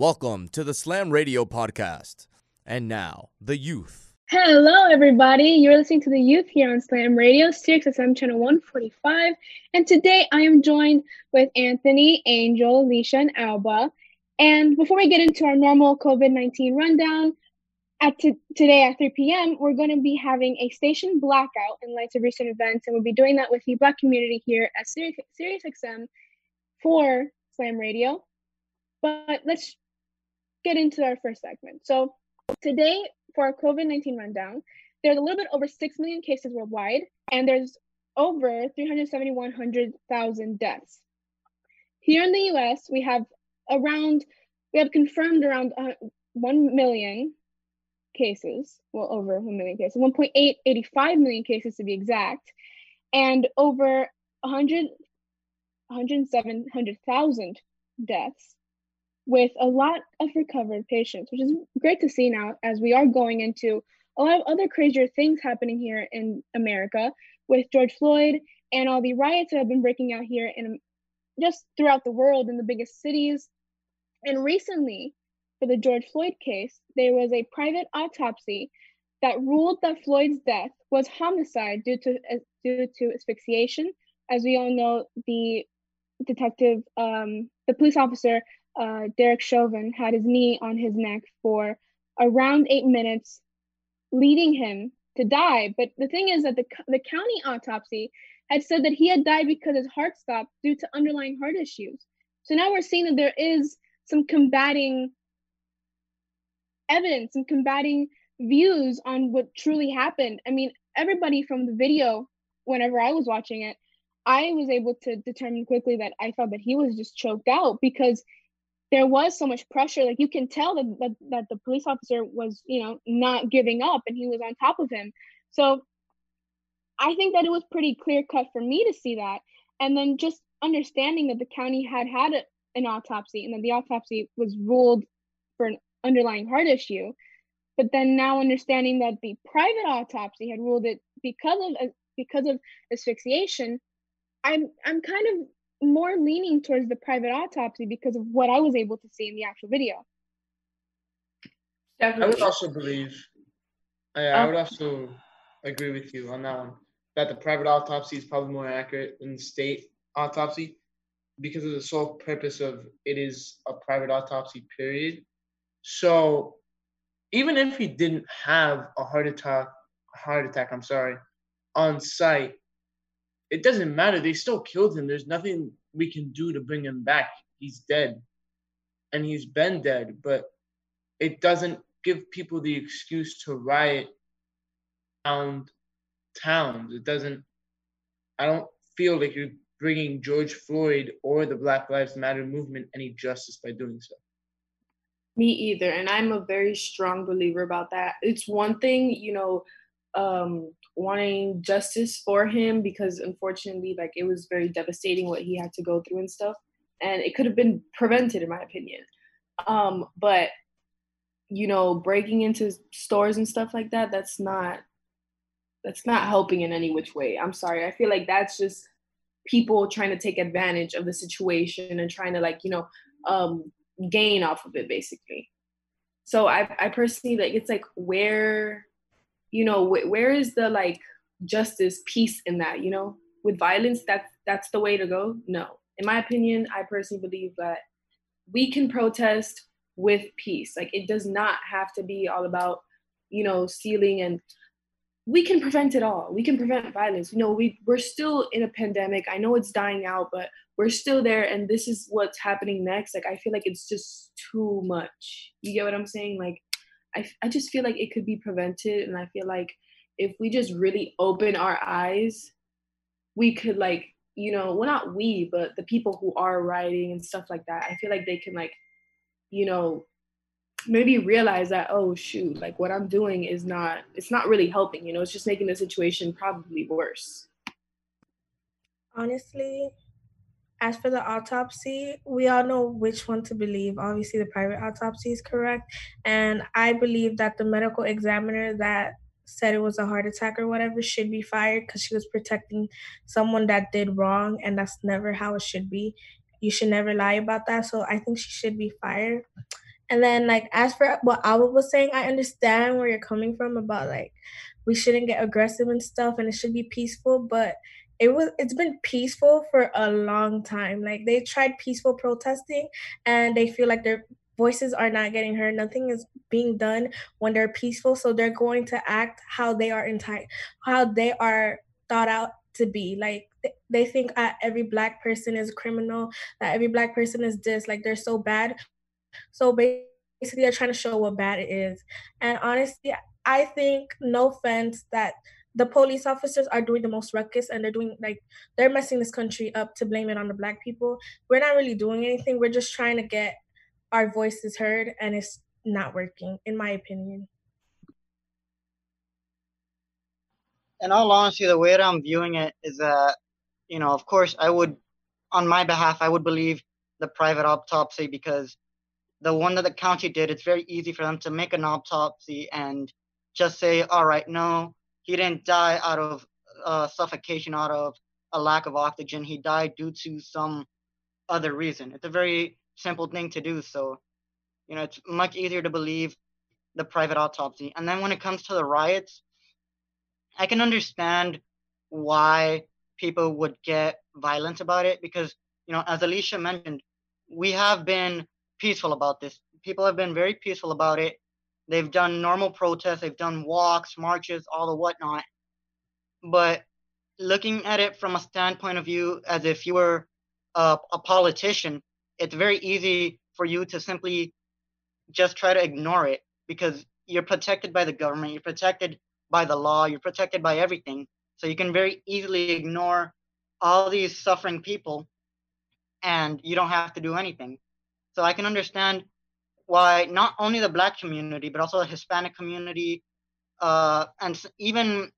Welcome to the Slam Radio podcast. And now, the youth. Hello, everybody. You're listening to the youth here on Slam Radio, Sirius XM channel 145. And today I am joined with Anthony, Angel, Alicia, and Alba. And before we get into our normal COVID 19 rundown, at t- today at 3 p.m., we're going to be having a station blackout in light of recent events. And we'll be doing that with the Black community here at Sirius, Sirius XM for Slam Radio. But let's get into our first segment. So, today for our COVID 19 rundown, there's a little bit over 6 million cases worldwide, and there's over 371,000 deaths. Here in the US, we have around, we have confirmed around uh, 1 million cases, well, over 1 million cases, 1.885 million cases to be exact, and over 100, 107,000 deaths with a lot of recovered patients, which is great to see now as we are going into a lot of other crazier things happening here in America with George Floyd and all the riots that have been breaking out here in just throughout the world in the biggest cities. And recently, for the George Floyd case, there was a private autopsy that ruled that Floyd's death was homicide due to uh, due to asphyxiation. As we all know, the detective, um, the police officer uh, Derek Chauvin had his knee on his neck for around eight minutes, leading him to die. But the thing is that the, the county autopsy had said that he had died because his heart stopped due to underlying heart issues. So now we're seeing that there is some combating evidence and combating views on what truly happened. I mean, everybody from the video, whenever I was watching it, I was able to determine quickly that I thought that he was just choked out because there was so much pressure like you can tell that, that that the police officer was you know not giving up and he was on top of him. So i think that it was pretty clear cut for me to see that. And then just understanding that the county had had a, an autopsy and that the autopsy was ruled for an underlying heart issue. But then now understanding that the private autopsy had ruled it because of because of asphyxiation i'm i'm kind of more leaning towards the private autopsy because of what I was able to see in the actual video. Definitely. I would also believe, I, I would oh. also agree with you on that one, that the private autopsy is probably more accurate than the state autopsy because of the sole purpose of it is a private autopsy, period. So even if he didn't have a heart attack, heart attack, I'm sorry, on site, it doesn't matter. They still killed him. There's nothing we can do to bring him back. He's dead. And he's been dead, but it doesn't give people the excuse to riot around towns. It doesn't, I don't feel like you're bringing George Floyd or the Black Lives Matter movement any justice by doing so. Me either. And I'm a very strong believer about that. It's one thing, you know, um, wanting justice for him because unfortunately, like it was very devastating what he had to go through and stuff, and it could have been prevented, in my opinion. Um, but you know, breaking into stores and stuff like that, that's not that's not helping in any which way. I'm sorry. I feel like that's just people trying to take advantage of the situation and trying to like, you know, um gain off of it basically. So I I personally like it's like where you know wh- where is the like justice peace in that you know? With violence that's that's the way to go? No. In my opinion i personally believe that we can protest with peace. Like it does not have to be all about you know stealing and we can prevent it all. We can prevent violence. You know we we're still in a pandemic. I know it's dying out but we're still there and this is what's happening next. Like i feel like it's just too much. You get what i'm saying? Like I, I just feel like it could be prevented and i feel like if we just really open our eyes we could like you know well not we but the people who are writing and stuff like that i feel like they can like you know maybe realize that oh shoot like what i'm doing is not it's not really helping you know it's just making the situation probably worse. Honestly as for the autopsy, we all know which one to believe. Obviously, the private autopsy is correct. And I believe that the medical examiner that said it was a heart attack or whatever should be fired because she was protecting someone that did wrong. And that's never how it should be. You should never lie about that. So I think she should be fired. And then like as for what Alba was saying, I understand where you're coming from about like we shouldn't get aggressive and stuff and it should be peaceful, but it was it's been peaceful for a long time. Like they tried peaceful protesting and they feel like their voices are not getting heard. Nothing is being done when they're peaceful, so they're going to act how they are entitled, how they are thought out to be. Like they think uh, every black person is a criminal, that every black person is this, like they're so bad. So basically, they're trying to show what bad it is. And honestly, I think, no offense, that the police officers are doing the most ruckus and they're doing like they're messing this country up to blame it on the black people. We're not really doing anything. We're just trying to get our voices heard and it's not working, in my opinion. And all honesty, the way that I'm viewing it is that, you know, of course, I would, on my behalf, I would believe the private autopsy because the one that the county did, it's very easy for them to make an autopsy and just say, all right, no, he didn't die out of uh, suffocation, out of a lack of oxygen. He died due to some other reason. It's a very simple thing to do. So, you know, it's much easier to believe the private autopsy. And then when it comes to the riots, I can understand why people would get violent about it because, you know, as Alicia mentioned, we have been peaceful about this. People have been very peaceful about it. They've done normal protests, they've done walks, marches, all the whatnot. But looking at it from a standpoint of view as if you were a, a politician, it's very easy for you to simply just try to ignore it because you're protected by the government, you're protected by the law, you're protected by everything. So you can very easily ignore all these suffering people and you don't have to do anything. So I can understand why not only the black community, but also the Hispanic community, uh, and even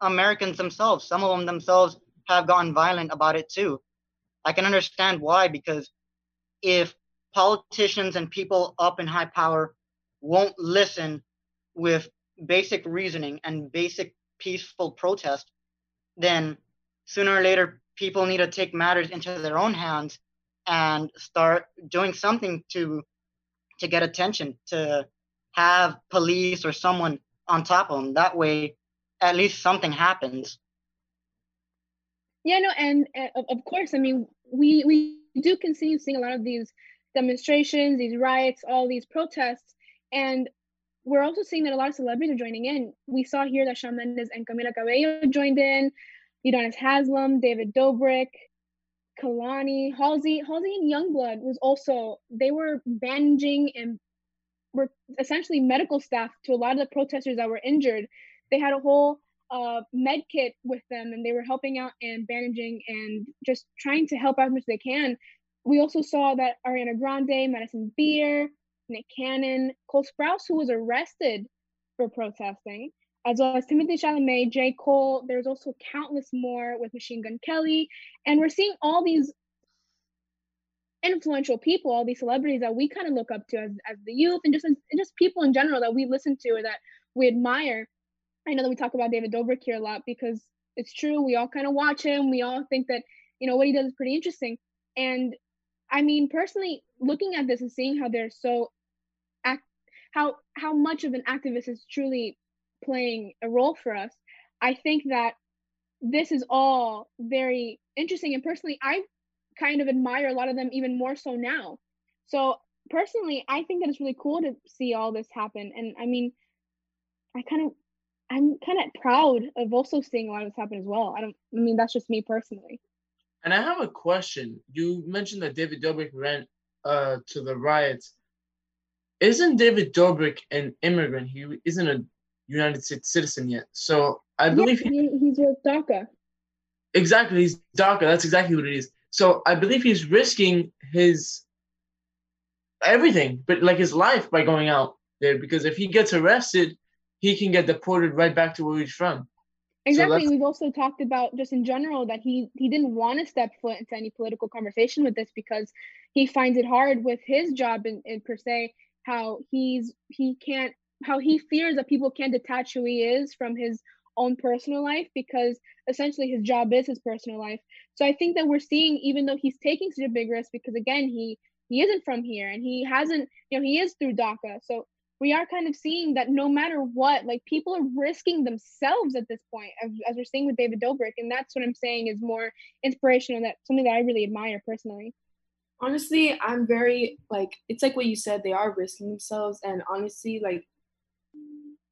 Americans themselves, some of them themselves have gotten violent about it too. I can understand why, because if politicians and people up in high power won't listen with basic reasoning and basic peaceful protest, then sooner or later people need to take matters into their own hands and start doing something to to get attention to have police or someone on top of them that way at least something happens yeah no and uh, of course i mean we we do continue seeing a lot of these demonstrations, these riots, all these protests. And we're also seeing that a lot of celebrities are joining in. We saw here that Shawn Mendes and Camila Cabello joined in, Udonis Haslem, David Dobrik, Kehlani, Halsey, Halsey and Yungblud was also, they were bandaging and were essentially medical staff to a lot of the protesters that were injured. They had a whole uh, med kit with them and they were helping out and bandaging and just trying to help out as much as they can. We also saw that Ariana Grande, Madison Beer, Nick Cannon, Cole Sprouse, who was arrested for protesting, as well as Timothy Chalamet, J. Cole. There's also countless more with Machine Gun Kelly. And we're seeing all these influential people, all these celebrities that we kind of look up to as, as the youth and just, and just people in general that we listen to or that we admire I know that we talk about David Dobrik here a lot because it's true. We all kind of watch him. We all think that, you know, what he does is pretty interesting. And I mean, personally, looking at this and seeing how they're so act, how how much of an activist is truly playing a role for us, I think that this is all very interesting. And personally, I kind of admire a lot of them even more so now. So personally, I think that it's really cool to see all this happen. And I mean, I kind of I'm kind of proud of also seeing a lot of this happen as well. I don't. I mean, that's just me personally. And I have a question. You mentioned that David Dobrik ran uh, to the riots. Isn't David Dobrik an immigrant? He isn't a United States citizen yet. So I believe he, he's with DACA. Exactly, he's DACA. That's exactly what it is. So I believe he's risking his everything, but like his life by going out there. Because if he gets arrested, he can get deported right back to where he's from. Exactly. So We've also talked about just in general that he he didn't want to step foot into any political conversation with this because he finds it hard with his job in, in per se how he's he can't how he fears that people can't detach who he is from his own personal life because essentially his job is his personal life. So I think that we're seeing even though he's taking such a big risk because again he he isn't from here and he hasn't, you know, he is through DACA. So we are kind of seeing that no matter what, like people are risking themselves at this point, as, as we're seeing with David Dobrik. And that's what I'm saying is more inspirational. That something that I really admire personally. Honestly, I'm very like it's like what you said. They are risking themselves, and honestly, like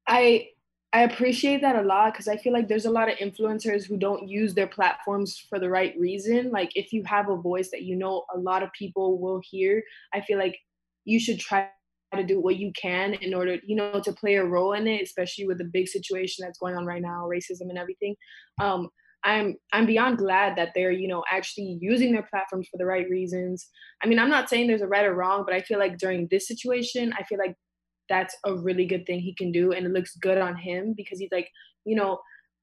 I I appreciate that a lot because I feel like there's a lot of influencers who don't use their platforms for the right reason. Like if you have a voice that you know a lot of people will hear, I feel like you should try to do what you can in order, you know, to play a role in it, especially with the big situation that's going on right now, racism and everything. Um, I'm I'm beyond glad that they're, you know, actually using their platforms for the right reasons. I mean, I'm not saying there's a right or wrong, but I feel like during this situation, I feel like that's a really good thing he can do and it looks good on him because he's like you know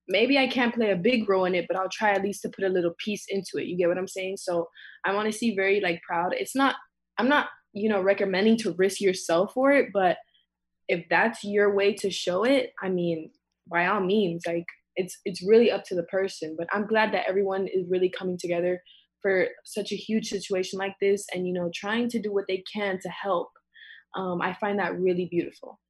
maybe i can't play a big role in it but i'll try at least to put a little piece into it. You get what i'm saying? So i want to see very like proud. It's not i'm not you know recommending to risk yourself for it but if that's your way to show it i mean by all means like it's it's really up to the person but i'm glad that everyone is really coming together for such a huge situation like this and you know trying to do what they can to help um, I find that really beautiful.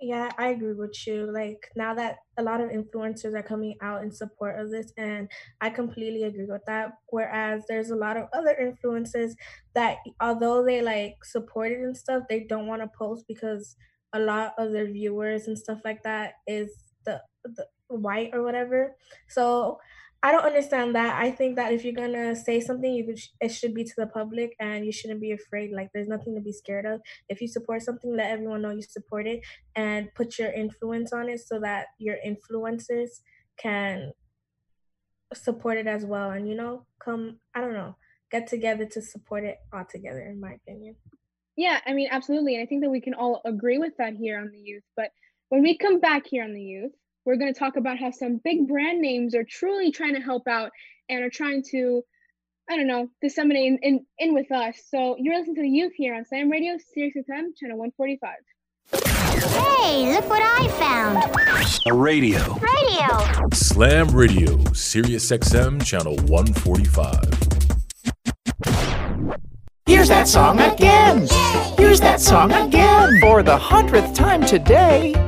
Yeah, I agree with you. Like now that a lot of influencers are coming out in support of this, and I completely agree with that. Whereas there's a lot of other influencers that, although they like support it and stuff, they don't want to post because a lot of their viewers and stuff like that is the the white or whatever. So I don't understand that. I think that if you're gonna say something, you could, it should be to the public, and you shouldn't be afraid. Like, there's nothing to be scared of. If you support something, let everyone know you support it, and put your influence on it so that your influencers can support it as well. And you know, come, I don't know, get together to support it all together. In my opinion. Yeah, I mean, absolutely, and I think that we can all agree with that here on the youth. But when we come back here on the youth we're going to talk about how some big brand names are truly trying to help out and are trying to, I don't know, disseminate in, in, in with us. So you're listening to the youth here on Slam Radio, Sirius XM, channel 145. Hey, look what I found. A radio. Radio. Slam Radio, Sirius XM, channel 145. Here's that song again. Here's that song again. For the hundredth time today.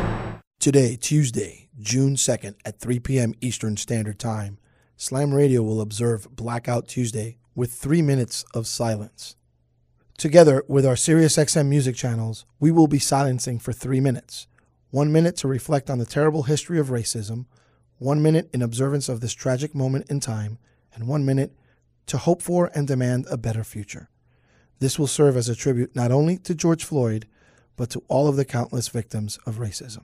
Today, Tuesday, June 2nd at 3 p.m. Eastern Standard Time, Slam Radio will observe Blackout Tuesday with three minutes of silence. Together with our SiriusXM music channels, we will be silencing for three minutes. One minute to reflect on the terrible history of racism, one minute in observance of this tragic moment in time, and one minute to hope for and demand a better future. This will serve as a tribute not only to George Floyd, but to all of the countless victims of racism.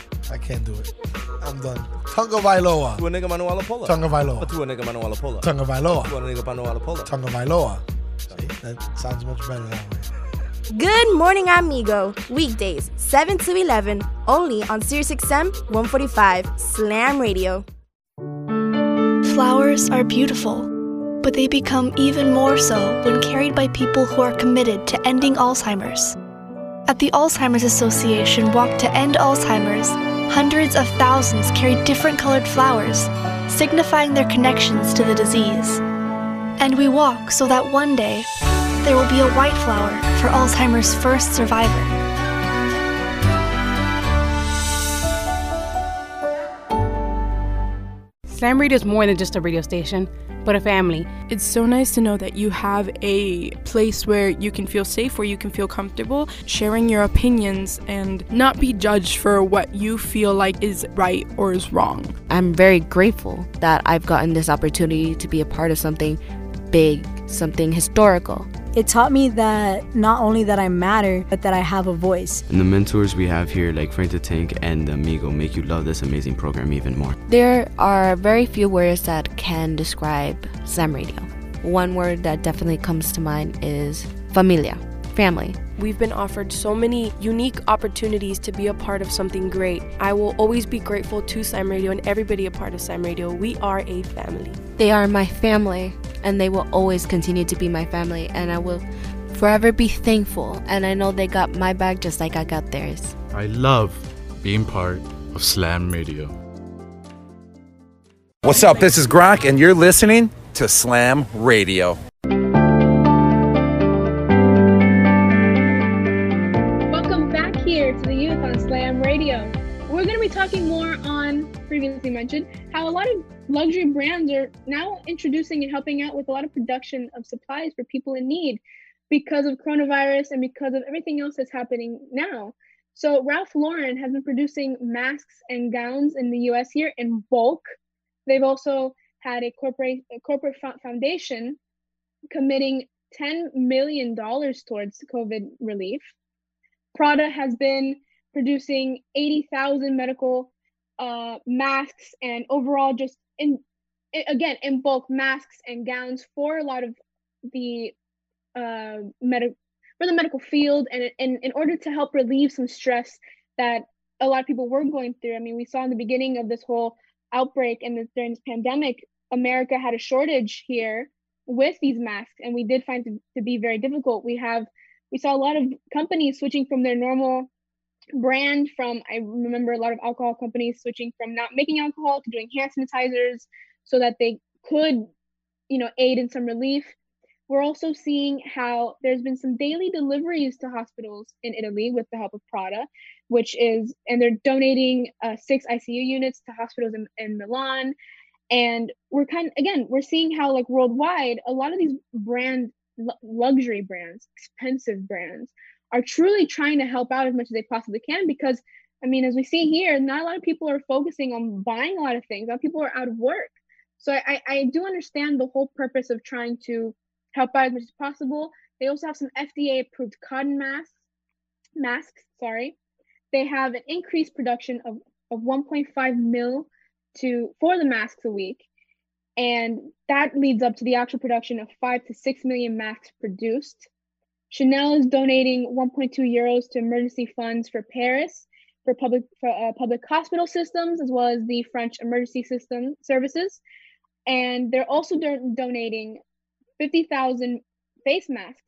I can't do it. I'm done. Tunga Vailoa. Tua Nigga Manuel Lapola. Tunga Vailoa. But Tuanigamanuolepola. Tunga Vailoa. Tuanigamanuolepola. Tunga Vailoa. See, that sounds much better that way. Good morning, amigo. Weekdays, 7 to 11, only on SiriusXM 145 Slam Radio. Flowers are beautiful, but they become even more so when carried by people who are committed to ending Alzheimer's. At the Alzheimer's Association Walk to End Alzheimer's, hundreds of thousands carry different colored flowers, signifying their connections to the disease. And we walk so that one day there will be a white flower for Alzheimer's first survivor. Slam Radio is more than just a radio station, but a family. It's so nice to know that you have a place where you can feel safe, where you can feel comfortable sharing your opinions and not be judged for what you feel like is right or is wrong. I'm very grateful that I've gotten this opportunity to be a part of something big, something historical. It taught me that not only that I matter, but that I have a voice. And the mentors we have here, like Frank the Tank and Amigo, make you love this amazing program even more. There are very few words that can describe Slam Radio. One word that definitely comes to mind is familia, family. We've been offered so many unique opportunities to be a part of something great. I will always be grateful to Slam Radio and everybody a part of Slam Radio. We are a family. They are my family, and they will always continue to be my family, and I will forever be thankful. And I know they got my back just like I got theirs. I love being part of Slam Radio. What's up? This is Gronk, and you're listening to Slam Radio. Welcome back here to the youth on Slam Radio. We're going to be talking more on previously mentioned how a lot of luxury brands are now introducing and helping out with a lot of production of supplies for people in need because of coronavirus and because of everything else that's happening now. So Ralph Lauren has been producing masks and gowns in the US here in bulk. They've also had a corporate a corporate foundation committing 10 million dollars towards COVID relief. Prada has been producing 80,000 medical uh, masks and overall just in again in bulk masks and gowns for a lot of the uh, med- for the medical field and in, in order to help relieve some stress that a lot of people were going through. I mean, we saw in the beginning of this whole outbreak and this, during this pandemic, America had a shortage here with these masks, and we did find it to be very difficult. We have we saw a lot of companies switching from their normal brand from i remember a lot of alcohol companies switching from not making alcohol to doing hand sanitizers so that they could you know aid in some relief. We're also seeing how there's been some daily deliveries to hospitals in italy with the help of prada which is and they're donating uh, six icu units to hospitals in, in milan. And we're kind of again we're seeing how like worldwide a lot of these brand luxury brands expensive brands are truly trying to help out as much as they possibly can because I mean, as we see here, not a lot of people are focusing on buying a lot of things. A lot of people are out of work. So I, I do understand the whole purpose of trying to help out as much as possible. They also have some FDA approved cotton masks, masks, sorry. They have an increased production of, of 1.5 mil to for the masks a week. And that leads up to the actual production of five to six million masks produced. Chanel is donating 1.2 euros to emergency funds for Paris for public for, uh, public hospital systems as well as the French emergency system services, and they're also do- donating 50,000 face masks.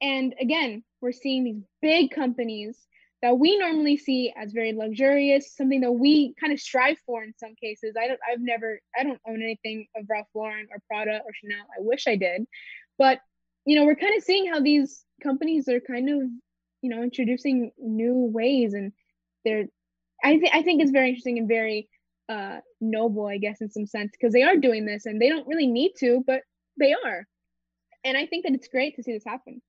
And again, we're seeing these big companies that we normally see as very luxurious, something that we kind of strive for in some cases. I don't, I've never, I don't own anything of Ralph Lauren or Prada or Chanel. I wish I did, but you know, we're kind of seeing how these companies are kind of, you know, introducing new ways and they're I think I think it's very interesting and very uh noble, I guess, in some sense, because they are doing this and they don't really need to, but they are. And I think that it's great to see this happen.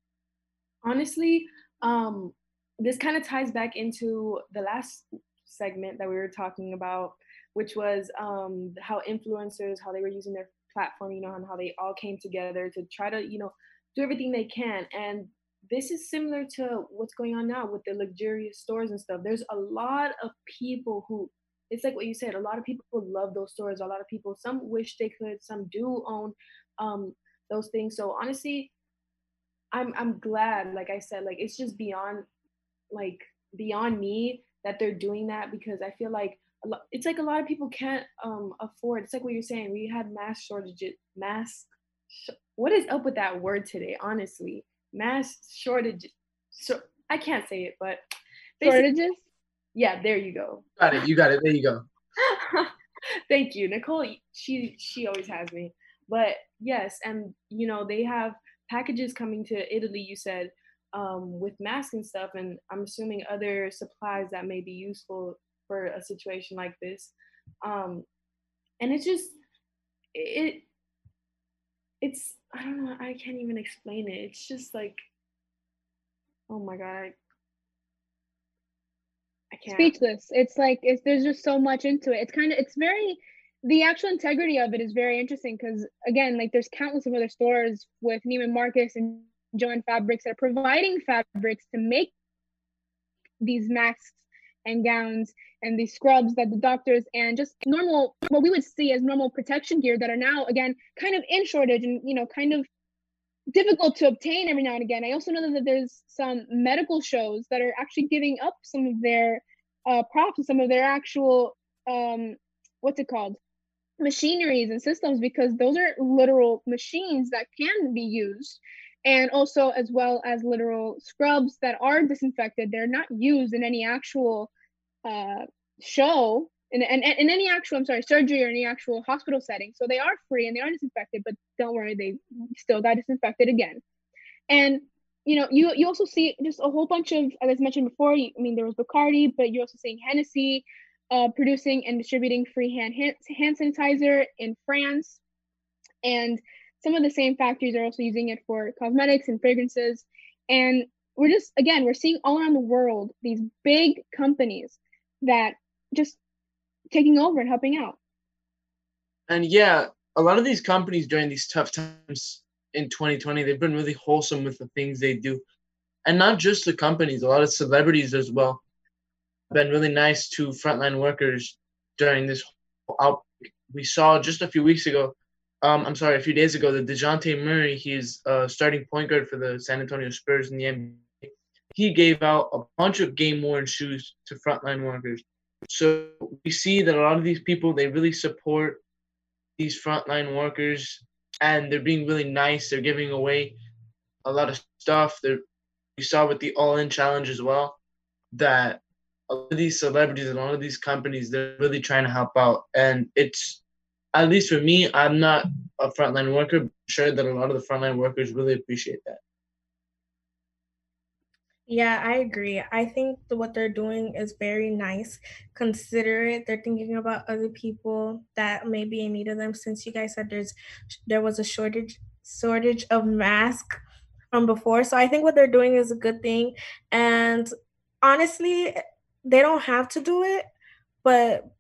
Honestly, um, this kind of ties back into the last segment that we were talking about, which was um how influencers, how they were using their platform, you know, and how they all came together to try to, you know, do everything they can. And this is similar to what's going on now with the luxurious stores and stuff. There's a lot of people who, it's like what you said, a lot of people love those stores. A lot of people, some wish they could, some do own um, those things. So honestly, I'm I'm glad, like I said, like it's just beyond like beyond me that they're doing that because I feel like it's like a lot of people can't um afford. It's like what you're saying. We had mass shortages, mass what is up with that word today? Honestly, mass shortage. So I can't say it, but shortages. Yeah, there you go. Got it. You got it. There you go. Thank you, Nicole. She she always has me. But yes, and you know they have packages coming to Italy. You said um, with masks and stuff, and I'm assuming other supplies that may be useful for a situation like this. Um, and it's just it it's I don't know I can't even explain it. It's just like oh my god. I can't. Speechless. It's like it's there's just so much into it. It's kind of it's very the actual integrity of it is very interesting because again, like there's countless of other stores with Neiman Marcus and Joann Fabrics that are providing fabrics to make these masks and gowns and these scrubs that the doctors and just normal what we would see as normal protection gear that are now again kind of in shortage and you know kind of difficult to obtain every now and again. I also know that there's some medical shows that are actually giving up some of their uh, props and some of their actual um, what's it called machineries and systems because those are literal machines that can be used and also as well as literal scrubs that are disinfected they're not used in any actual uh, show in, in, any actual i'm sorry surgery or any actual hospital setting. So they are free and they are disinfected but don't worry they still got disinfected again. And you know you you also see just a whole bunch of as i mentioned before i mean there was bacardi but you're also seeing hennessy uh, producing and distributing free hand hand sanitizer in france. And some of the same factories are also using it for cosmetics and fragrances. And we're just, again, we're seeing all around the world these big companies that just taking over and helping out. And yeah, a lot of these companies during these tough times in 2020, they've been really wholesome with the things they do. And not just the companies, a lot of celebrities as well been really nice to frontline workers during this whole outbreak. We saw just a few weeks ago um, I'm sorry, a few days ago, the Dejounte Murray, he's uh, starting point guard for the San Antonio Spurs in the NBA. He gave out a bunch of game worn shoes to frontline workers. So we see that a lot of these people they really support these frontline workers, and they're being really nice. They're giving away a lot of stuff. They're, we saw with the All In Challenge as well that a lot of these celebrities and a lot of these companies they're really trying to help out, and it's at least for me, I'm not a frontline worker. I'm sure that a lot of the frontline workers really appreciate that. Yeah, I agree. I think what they're doing is very nice, considerate. They're thinking about other people that may be in need of them. Since you guys said there's there was a shortage shortage of masks from before, so I think what they're doing is a good thing. And honestly, they don't have to do it, but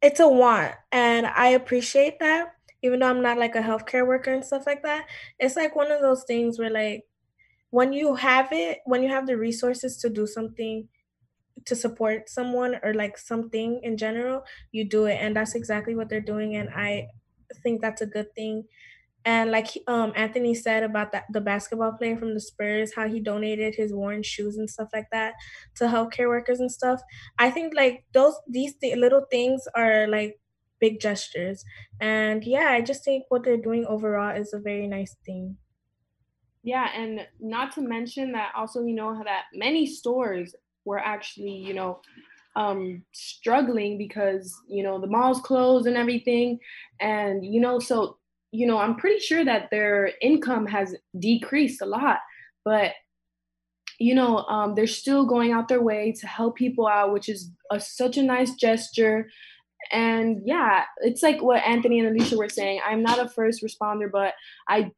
it's a want and i appreciate that even though i'm not like a healthcare worker and stuff like that it's like one of those things where like when you have it when you have the resources to do something to support someone or like something in general you do it and that's exactly what they're doing and i think that's a good thing and like um, Anthony said about that the basketball player from the Spurs, how he donated his worn shoes and stuff like that to healthcare workers and stuff. I think like those these th- little things are like big gestures, and yeah, I just think what they're doing overall is a very nice thing. Yeah, and not to mention that also you know that many stores were actually you know um struggling because you know the malls closed and everything and you know so you know, I'm pretty sure that their income has decreased a lot, but you know, um, they're still going out their way to help people out, which is a, such a nice gesture. And yeah, it's like what Anthony and Alicia were saying. I'm not a first responder, but I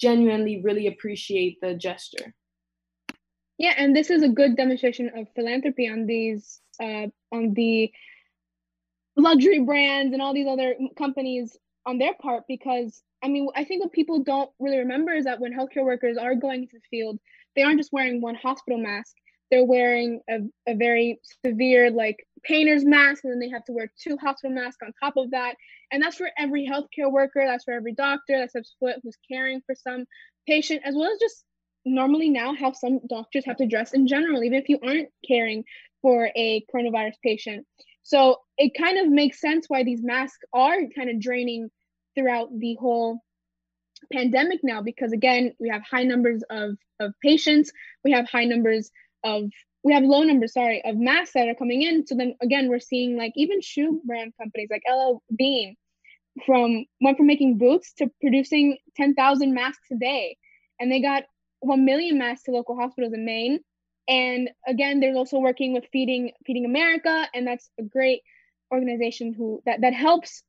genuinely really appreciate the gesture. Yeah, and this is a good demonstration of philanthropy on these uh, on the luxury brands and all these other companies on their part because I mean, I think what people don't really remember is that when healthcare workers are going into the field, they aren't just wearing one hospital mask. They're wearing a, a very severe, like, painter's mask, and then they have to wear two hospital masks on top of that. And that's for every healthcare worker, that's for every doctor, that's foot who's caring for some patient, as well as just normally now how some doctors have to dress in general, even if you aren't caring for a coronavirus patient. So it kind of makes sense why these masks are kind of draining throughout the whole pandemic now because again we have high numbers of of patients we have high numbers of we have low numbers, sorry, of masks that are coming in. So then again, we're seeing like even shoe brand companies like LL Bean from went from making boots to producing 10,000 masks a day. And they got 1 million masks to local hospitals in Maine. And again, they're also working with Feeding Feeding America, and that's a great organization who that, that helps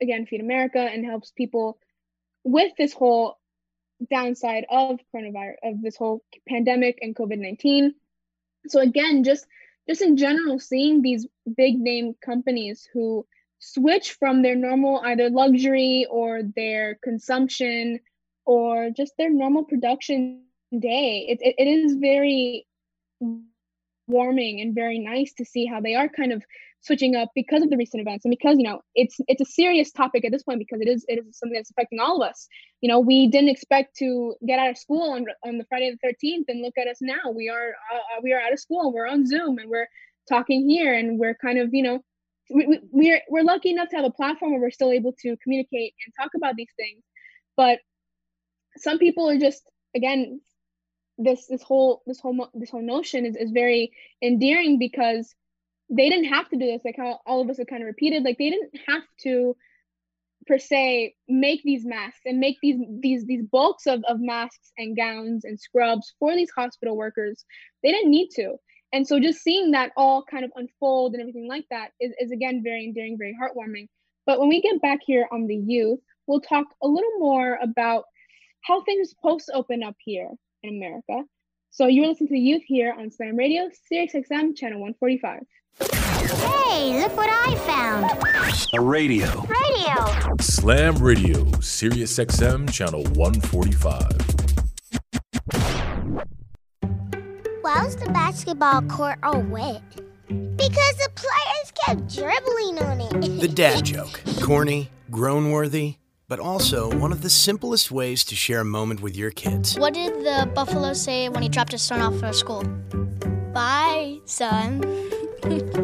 again Feed America and helps people with this whole downside of coronavirus of this whole pandemic and COVID-19 so again just just in general seeing these big name companies who switch from their normal either luxury or their consumption or just their normal production day it, it, it is very warming and very nice to see how they are kind of switching up because of the recent events and because you know it's it's a serious topic at this point because it is it is something that's affecting all of us. You know we didn't expect to get out of school on, on the friday the 13th and look at us now. We are uh, we are out of school and we're on zoom and we're talking here and we're kind of you know we, we're we're lucky enough to have a platform where we're still able to communicate and talk about these things. But some people are just again this this whole this whole this whole notion is, is very endearing because they didn't have to do this like how all of us have kind of repeated like they didn't have to per se make these masks and make these these these bulks of, of masks and gowns and scrubs for these hospital workers. They didn't need to. And so just seeing that all kind of unfold and everything like that is, is again very endearing very heartwarming. But when we get back here on the youth we'll talk a little more about how things post open up here in america. So you're listening to the youth here on slam radio sirius xm channel 145 Hey, look what I found. A radio. Radio. Slam Radio, Sirius XM, channel 145. Why Why's the basketball court all wet? Because the players kept dribbling on it. The dad joke. Corny, groan worthy, but also one of the simplest ways to share a moment with your kids. What did the buffalo say when he dropped his son off for school? Bye, son.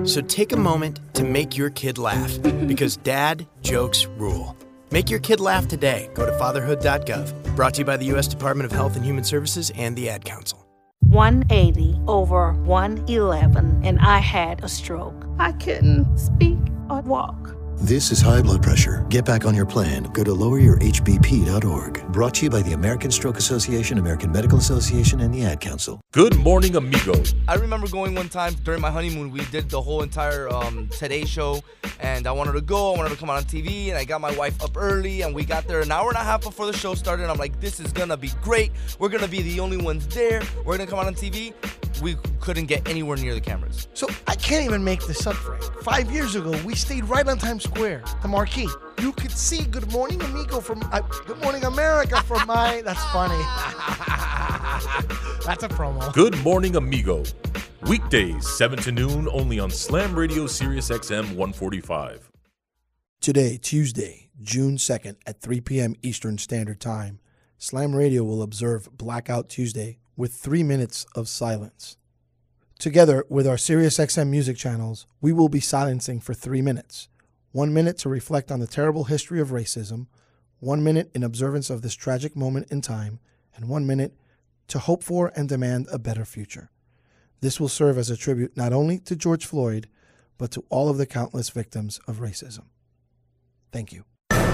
So take a moment to make your kid laugh because dad jokes rule. Make your kid laugh today. Go to fatherhood.gov. Brought to you by the U.S. Department of Health and Human Services and the Ad Council. 180 over 111, and I had a stroke. I couldn't speak or walk. This is high blood pressure. Get back on your plan. Go to loweryourhbp.org. Brought to you by the American Stroke Association, American Medical Association, and the Ad Council. Good morning, amigo. I remember going one time during my honeymoon. We did the whole entire um, Today Show, and I wanted to go. I wanted to come out on TV, and I got my wife up early, and we got there an hour and a half before the show started. And I'm like, this is gonna be great. We're gonna be the only ones there. We're gonna come out on TV. We couldn't get anywhere near the cameras. So I can't even make this up, Frank. Five years ago, we stayed right on Times Square, the marquee. You could see Good Morning Amigo from uh, Good Morning America from my. That's funny. That's a promo. Good morning, amigo. Weekdays, 7 to noon, only on Slam Radio, Sirius XM 145. Today, Tuesday, June 2nd at 3 p.m. Eastern Standard Time, Slam Radio will observe Blackout Tuesday with three minutes of silence. Together with our SiriusXM music channels, we will be silencing for three minutes. One minute to reflect on the terrible history of racism, one minute in observance of this tragic moment in time, and one minute to hope for and demand a better future. This will serve as a tribute not only to George Floyd, but to all of the countless victims of racism. Thank you.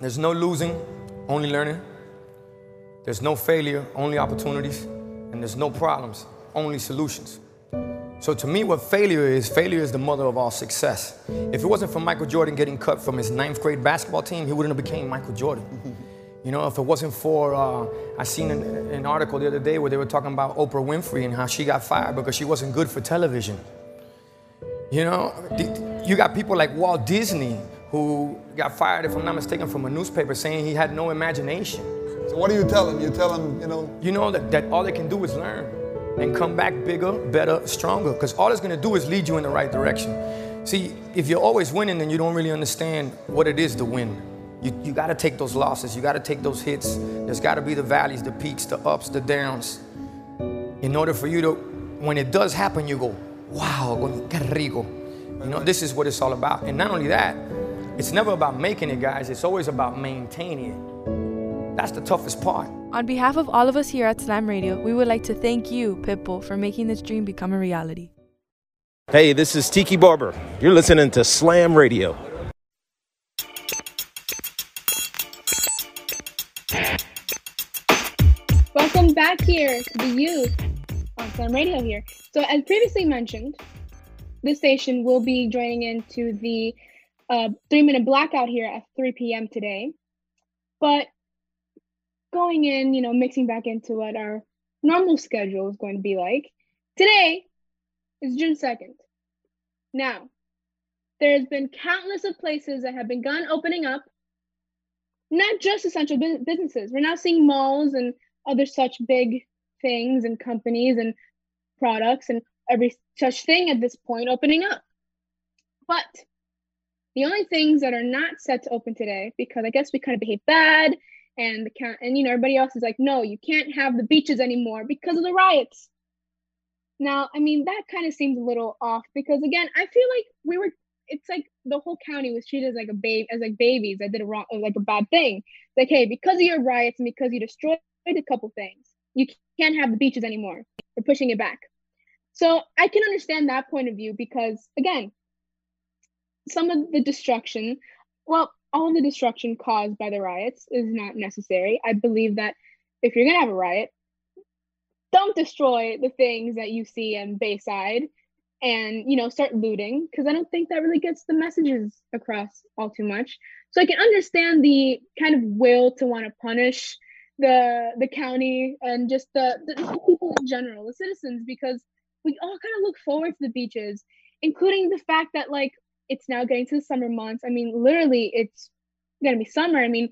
There's no losing, only learning. There's no failure, only opportunities. And there's no problems, only solutions. So to me, what failure is, failure is the mother of all success. If it wasn't for Michael Jordan getting cut from his ninth grade basketball team, he wouldn't have became Michael Jordan. You know, if it wasn't for, uh, I seen an, an article the other day where they were talking about Oprah Winfrey and how she got fired because she wasn't good for television. You know, you got people like Walt Disney who got fired, if I'm not mistaken, from a newspaper saying he had no imagination. So what do you tell him? You tell him, you know? You know that, that all they can do is learn and come back bigger, better, stronger, because all it's gonna do is lead you in the right direction. See, if you're always winning, then you don't really understand what it is to win. You, you gotta take those losses, you gotta take those hits. There's gotta be the valleys, the peaks, the ups, the downs. In order for you to, when it does happen, you go, wow, qué rico. You know, this is what it's all about. And not only that, it's never about making it, guys, it's always about maintaining it. That's the toughest part. On behalf of all of us here at Slam Radio, we would like to thank you, Pitbull, for making this dream become a reality. Hey, this is Tiki Barber. You're listening to Slam Radio. Welcome back here to the youth on Slam Radio here. So, as previously mentioned, this station will be joining into the uh, three minute blackout here at 3 p.m. today. But going in, you know, mixing back into what our normal schedule is going to be like. Today is June 2nd. Now, there's been countless of places that have begun opening up, not just essential businesses. We're now seeing malls and other such big things and companies and products and every such thing at this point opening up. But the only things that are not set to open today, because I guess we kind of behave bad and the count and you know everybody else is like, no, you can't have the beaches anymore because of the riots. Now, I mean that kind of seems a little off because again, I feel like we were it's like the whole county was treated as like a babe as like babies that did a wrong like a bad thing. like, hey, because of your riots and because you destroyed a couple things, you can't have the beaches anymore. We're pushing it back. So I can understand that point of view because again, some of the destruction, well, all the destruction caused by the riots is not necessary. I believe that if you're gonna have a riot, don't destroy the things that you see in Bayside and you know start looting because I don't think that really gets the messages across all too much. So I can understand the kind of will to want to punish the the county and just the, the people in general, the citizens, because we all kind of look forward to the beaches, including the fact that like it's now getting to the summer months. I mean, literally, it's gonna be summer. I mean,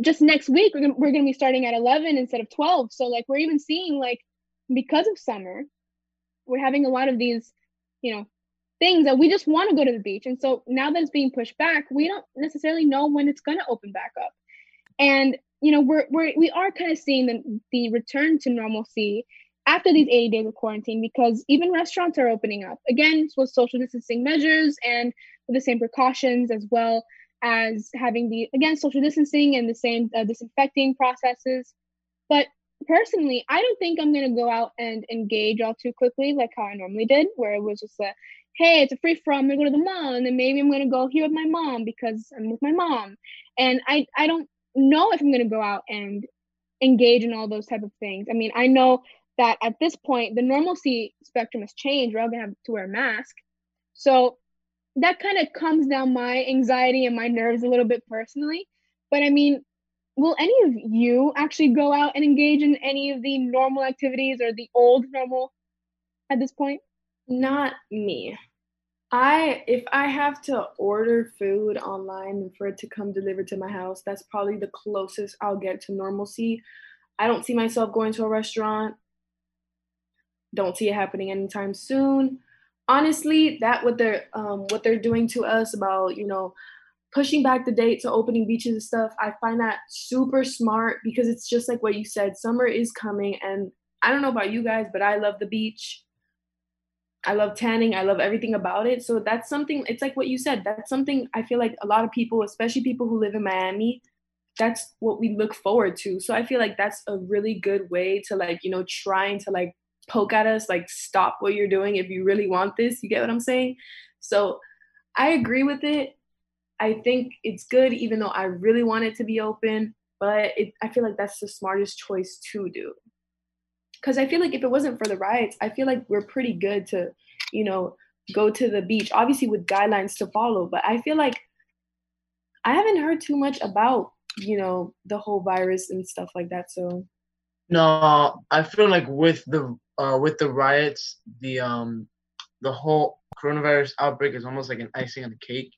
just next week we're gonna, we're gonna be starting at 11 instead of 12. So like we're even seeing like because of summer, we're having a lot of these, you know, things that we just want to go to the beach. And so now that it's being pushed back, we don't necessarily know when it's gonna open back up. And you know, we're we're we are kind of seeing the the return to normalcy after these 80 days of quarantine because even restaurants are opening up. Again with social distancing measures and the same precautions as well as having the again social distancing and the same uh, disinfecting processes. But personally i don't think i'm going to go out and engage all too quickly like how i normally did where it was just a hey it's a free from i'm going to go to the mall and then maybe i'm going to go here with my mom because i'm with my mom. And i i don't know if i'm going to go out and engage in all those type of things. I mean i know that at this point the normalcy spectrum has changed. We're all gonna have to wear a mask. So that kind of comes down my anxiety and my nerves a little bit personally. But I mean, will any of you actually go out and engage in any of the normal activities or the old normal at this point? Not me. I if I have to order food online and for it to come delivered to my house, that's probably the closest I'll get to normalcy. I don't see myself going to a restaurant don't see it happening anytime soon. Honestly, that what they're um, what they're doing to us about you know pushing back the date to opening beaches and stuff, I find that super smart because it's just like what you said. Summer is coming, and I don't know about you guys, but I love the beach. I love tanning. I love everything about it. So that's something. It's like what you said. That's something I feel like a lot of people, especially people who live in Miami, that's what we look forward to. So I feel like that's a really good way to like you know trying to like poke at us like stop what you're doing if you really want this you get what i'm saying so i agree with it i think it's good even though i really want it to be open but it, i feel like that's the smartest choice to do because i feel like if it wasn't for the riots i feel like we're pretty good to you know, go to the beach, obviously with guidelines to follow. But I feel like I haven't heard too much about, you know, the whole virus and stuff like that. So No, I feel like with the uh with the riots, the um the whole coronavirus outbreak is almost like an icing on the cake.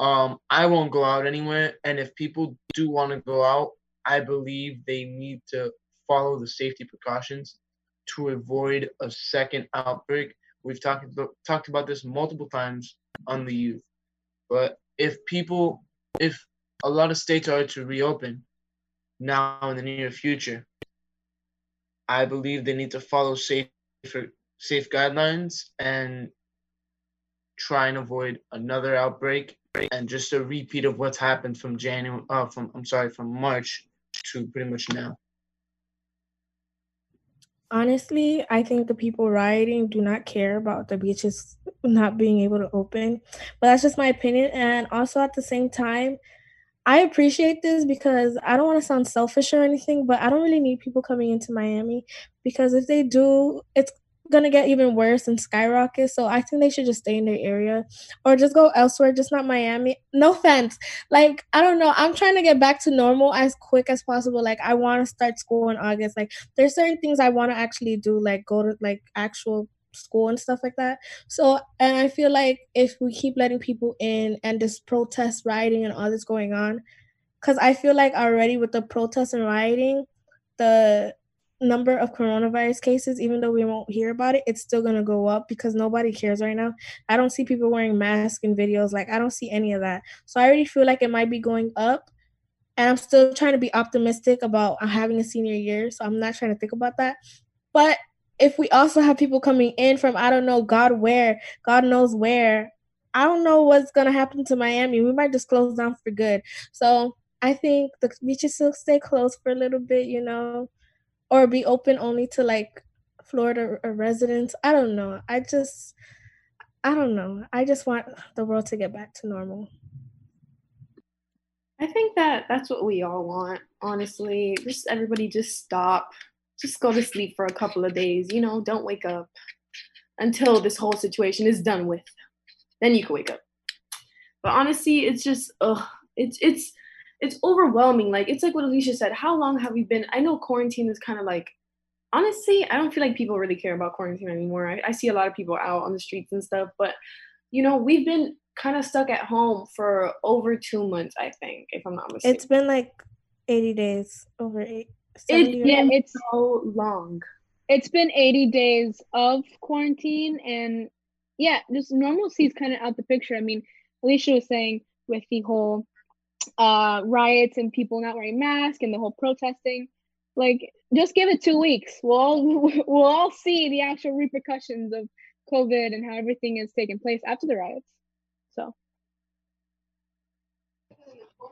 Um, I won't go out anywhere, and if people do want to go out, I believe they need to follow the safety precautions to avoid a second outbreak. We've talked about, talked about this multiple times on the youth, but if people, if a lot of states are to reopen now in the near future, I believe they need to follow safe safe guidelines and try and avoid another outbreak and just a repeat of what's happened from January uh, from I'm sorry from March to pretty much now. Honestly, I think the people rioting do not care about the beaches not being able to open. But that's just my opinion. And also at the same time, I appreciate this because I don't want to sound selfish or anything, but I don't really need people coming into Miami because if they do, it's gonna get even worse and skyrocket. So I think they should just stay in their area or just go elsewhere, just not Miami. No offense. Like, I don't know. I'm trying to get back to normal as quick as possible. Like I wanna start school in August. Like there's certain things I wanna actually do, like go to like actual school and stuff like that. So and I feel like if we keep letting people in and this protest rioting and all this going on, because I feel like already with the protests and rioting, the number of coronavirus cases, even though we won't hear about it, it's still gonna go up because nobody cares right now. I don't see people wearing masks in videos. Like I don't see any of that. So I already feel like it might be going up. And I'm still trying to be optimistic about having a senior year. So I'm not trying to think about that. But if we also have people coming in from I don't know God where, God knows where, I don't know what's gonna happen to Miami. We might just close down for good. So I think the beaches still stay closed for a little bit, you know or be open only to like Florida uh, residents. I don't know. I just I don't know. I just want the world to get back to normal. I think that that's what we all want, honestly. Just everybody just stop. Just go to sleep for a couple of days, you know, don't wake up until this whole situation is done with. Then you can wake up. But honestly, it's just ugh, it's it's it's overwhelming. Like it's like what Alicia said. How long have we been? I know quarantine is kind of like honestly, I don't feel like people really care about quarantine anymore. I, I see a lot of people out on the streets and stuff, but you know, we've been kind of stuck at home for over two months, I think, if I'm not mistaken. It's been like 80 days, over eight. It, yeah, it's so long. It's been 80 days of quarantine, and yeah, just normalcy is kind of out the picture. I mean, Alicia was saying with the whole uh, riots and people not wearing masks and the whole protesting. Like, just give it two weeks. We'll all, we'll all see the actual repercussions of COVID and how everything is taking place after the riots. So.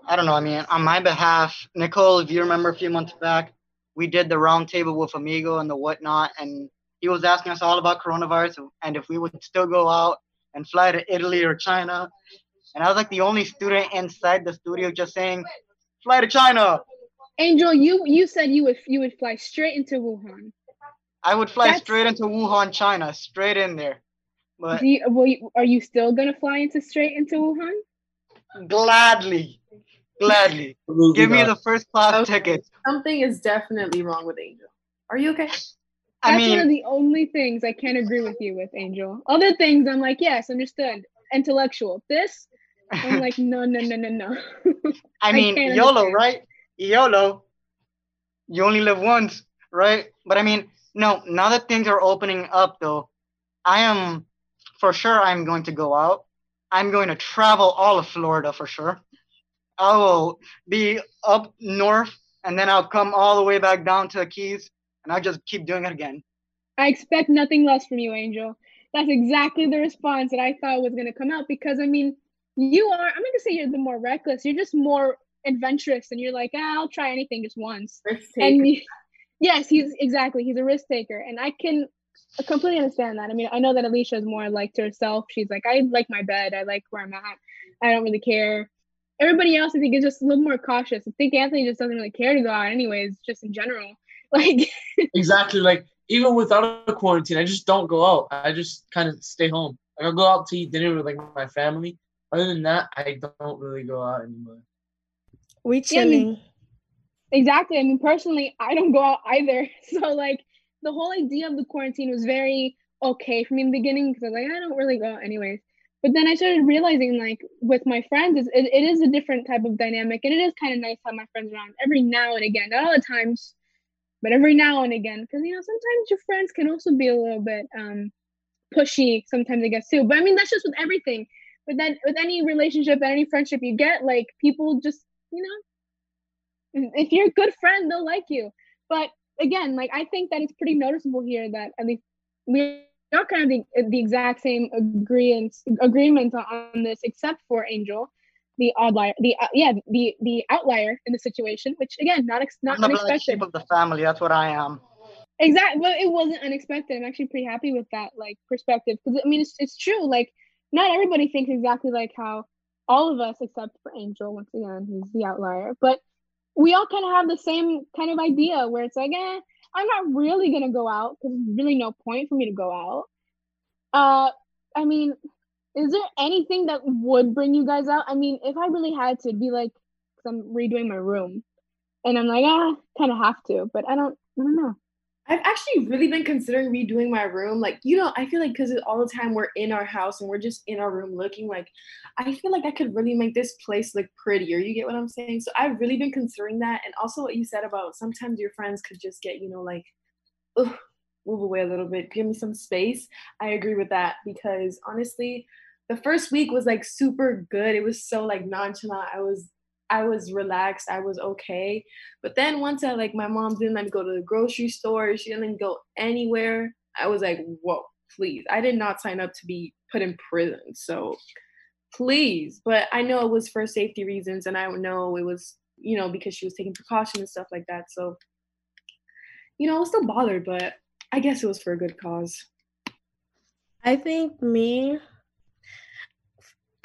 I don't know. I mean, on my behalf, Nicole, if you remember a few months back, we did the roundtable with Amigo and the whatnot, and he was asking us all about coronavirus and if we would still go out and fly to Italy or China and I was like the only student inside the studio just saying, "Fly to China." Angel, you you said you would you would fly straight into Wuhan. I would fly That's... straight into Wuhan, China, straight in there. But you, you, are you still gonna fly into straight into Wuhan? Gladly, gladly. Give me the first class okay. ticket. Something is definitely wrong with Angel. Are you okay? I That's mean, one of the only things I can't agree with you with, Angel. Other things, I'm like, yes, understood, intellectual. This, I'm like, no, no, no, no, no. I mean, I YOLO, understand. right? YOLO. You only live once, right? But I mean, no, now that things are opening up though, I am for sure I'm going to go out. I'm going to travel all of Florida for sure. I will be up north and then I'll come all the way back down to the Keys and I'll just keep doing it again. I expect nothing less from you, Angel. That's exactly the response that I thought was going to come out because I mean, you are i'm gonna say you're the more reckless you're just more adventurous and you're like ah, i'll try anything just once. And you, yes he's exactly he's a risk taker and i can completely understand that. I mean i know that alicia is more like to herself. She's like i like my bed i like where i'm at i don't really care everybody else i think is just a little more cautious i think anthony just doesn't really care to go out anyways just in general like exactly like even without a quarantine, I just don't go out. I just kind of stay home. Like, I'll go out to eat dinner with like my family. Other than that, I don't really go out anymore. We Yeah, I mean, chilling. Exactly. I mean, personally, I don't go out either. So, like, the whole idea of the quarantine was very okay for me in the beginning because I was like, I don't really go out anyways. But then I started realizing, like, with my friends, it, it is a different type of dynamic. And it is kind of nice to have my friends around every now and again. Not all the times, but every now and again. Because, you know, sometimes your friends can also be a little bit um, pushy sometimes, I guess, too. But I mean, that's just with everything. but then with any relationship, any friendship you get, like, people just, you know, if you're a good friend, they'll like you. But again, like I think that it's pretty noticeable here that at least we are kind of the, the exact same agreements agreement on, this, except for Angel, the odd liar, the uh, yeah, the the outlier in the situation, which again, not ex- not I'm unexpected. sheep of the family. That's what I am. Exactly, but it wasn't unexpected. I'm actually pretty happy with that like perspective because I mean it's it's true. Like not everybody thinks exactly like how all of us, except for Angel, once again, he's the outlier. But we all kind of have the same kind of idea where it's like, eh, I'm not really gonna go out because there's really no point for me to go out. Uh, I mean, is there anything that would bring you guys out? I mean, if I really had to, it'd be like, because I'm redoing my room, and I'm like, ah, kind of have to, but I don't, I don't know. I've actually really been considering redoing my room. Like, you know, I feel like because all the time we're in our house and we're just in our room looking like, I feel like I could really make this place look prettier. You get what I'm saying? So I've really been considering that. And also what you said about sometimes your friends could just get, you know, like, Ugh, move away a little bit, give me some space. I agree with that because honestly, the first week was like super good. It was so like nonchalant. I was I was relaxed. I was okay. But then once I like my mom didn't let me go to the grocery store, she didn't go anywhere. I was like, whoa, please. I did not sign up to be put in prison. So please. But I know it was for safety reasons and I know it was, you know, because she was taking precautions and stuff like that. So, you know, I was still bothered, but I guess it was for a good cause. I think me,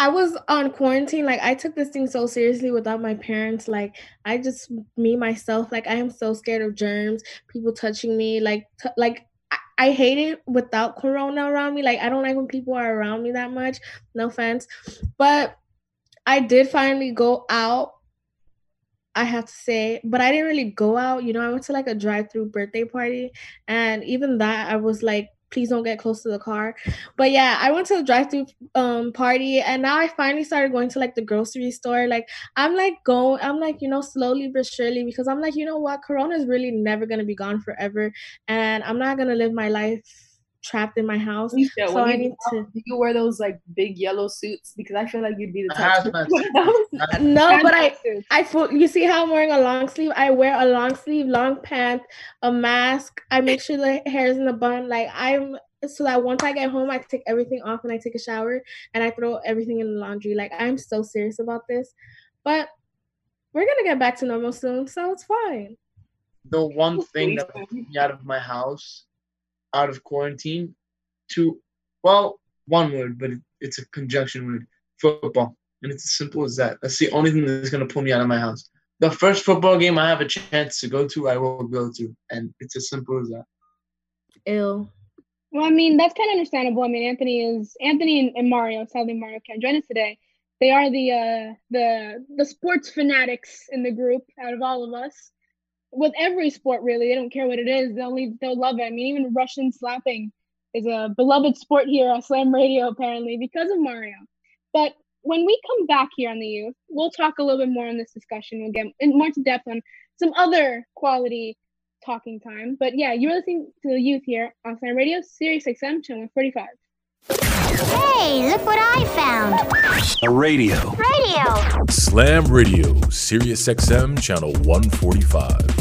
I was on quarantine. Like I took this thing so seriously without my parents. Like I just me myself. Like I am so scared of germs, people touching me. Like t- like I, I hate it without Corona around me. Like I don't like when people are around me that much. No offense, but I did finally go out. I have to say, but I didn't really go out. You know, I went to like a drive-through birthday party, and even that, I was like, please don't get close to the car. But yeah, I went to the drive-through um party, and now I finally started going to like the grocery store. Like I'm like going, I'm like you know slowly but surely because I'm like you know what, Corona is really never gonna be gone forever, and I'm not gonna live my life trapped in my house. Alicia, so I you need to. do you wear those like big yellow suits? Because I feel like you'd be the I type have to my- wear those. No, but I, I full, you see how I'm wearing a long sleeve? I wear a long sleeve, long pant, a mask. I make sure the hair is in a bun. Like I'm so that once I get home, I take everything off and I take a shower and I throw everything in the laundry. Like I'm so serious about this, but we're gonna get back to normal soon, so it's fine. the one thing that would keep me out of my house, out of quarantine, to well, one word, but it's a conjunction word: football. And it's as simple as that. That's the only thing that's gonna pull me out of my house. The first football game I have a chance to go to, I will go to, and it's as simple as that. Ill. Well, I mean, that's kind of understandable. I mean, Anthony is Anthony and, and Mario. Sadly, Mario can't join us today. They are the uh, the the sports fanatics in the group out of all of us. With every sport, really, they don't care what it is. They'll leave, they'll love it. I mean, even Russian slapping is a beloved sport here on Slam Radio, apparently, because of Mario. But when we come back here on the youth, we'll talk a little bit more on this discussion. We'll get in more to depth on some other quality talking time. But yeah, you're listening to the youth here on Slam Radio, Sirius XM, channel 45. Hey, look what I found. A radio. Radio. Slam Radio, Sirius XM, channel 145.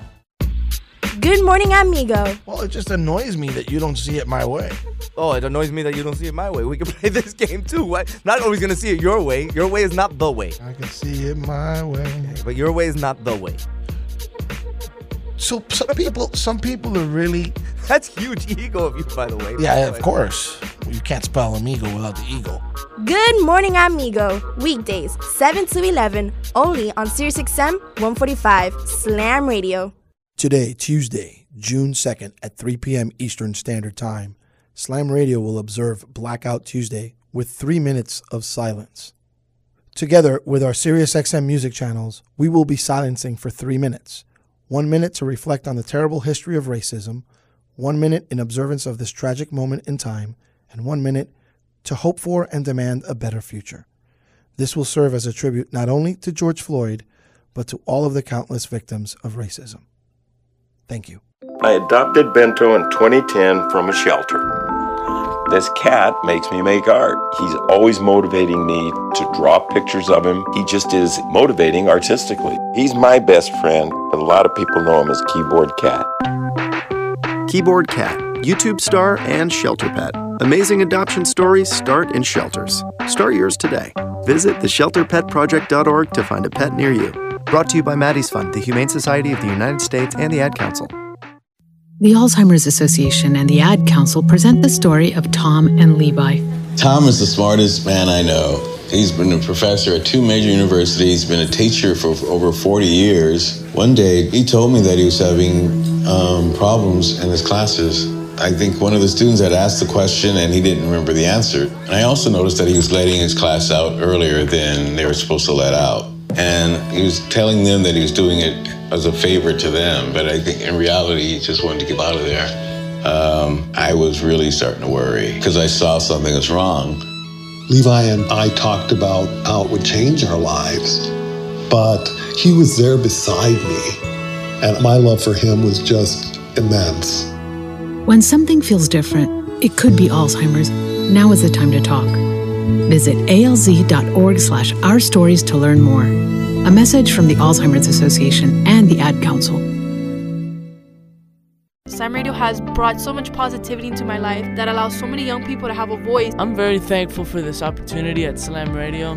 Good morning, amigo. Well, it just annoys me that you don't see it my way. Oh, it annoys me that you don't see it my way. We can play this game too. What? Not always gonna see it your way. Your way is not the way. I can see it my way. But your way is not the way. So some people, some people are really. That's huge ego of you, by the way. Yeah, of course. You can't spell amigo without the ego. Good morning, amigo. Weekdays, 7 to 11, only on SiriusXM 145 Slam Radio. Today, Tuesday, June 2nd at 3 p.m. Eastern Standard Time, Slam Radio will observe Blackout Tuesday with three minutes of silence. Together with our SiriusXM music channels, we will be silencing for three minutes. One minute to reflect on the terrible history of racism, one minute in observance of this tragic moment in time, and one minute to hope for and demand a better future. This will serve as a tribute not only to George Floyd, but to all of the countless victims of racism. Thank you. I adopted Bento in 2010 from a shelter. This cat makes me make art. He's always motivating me to draw pictures of him. He just is motivating artistically. He's my best friend, but a lot of people know him as Keyboard Cat. Keyboard Cat, YouTube star and shelter pet. Amazing adoption stories start in shelters. Start yours today. Visit theshelterpetproject.org to find a pet near you. Brought to you by Maddie's Fund, the Humane Society of the United States, and the Ad Council. The Alzheimer's Association and the Ad Council present the story of Tom and Levi. Tom is the smartest man I know. He's been a professor at two major universities, been a teacher for over 40 years. One day, he told me that he was having um, problems in his classes. I think one of the students had asked the question and he didn't remember the answer. And I also noticed that he was letting his class out earlier than they were supposed to let out. And he was telling them that he was doing it as a favor to them, but I think in reality, he just wanted to get out of there. Um, I was really starting to worry because I saw something was wrong. Levi and I talked about how it would change our lives, but he was there beside me, and my love for him was just immense. When something feels different, it could be Alzheimer's. Now is the time to talk. Visit alz.org slash our stories to learn more. A message from the Alzheimer's Association and the Ad Council. Slam Radio has brought so much positivity into my life that allows so many young people to have a voice. I'm very thankful for this opportunity at Slam Radio.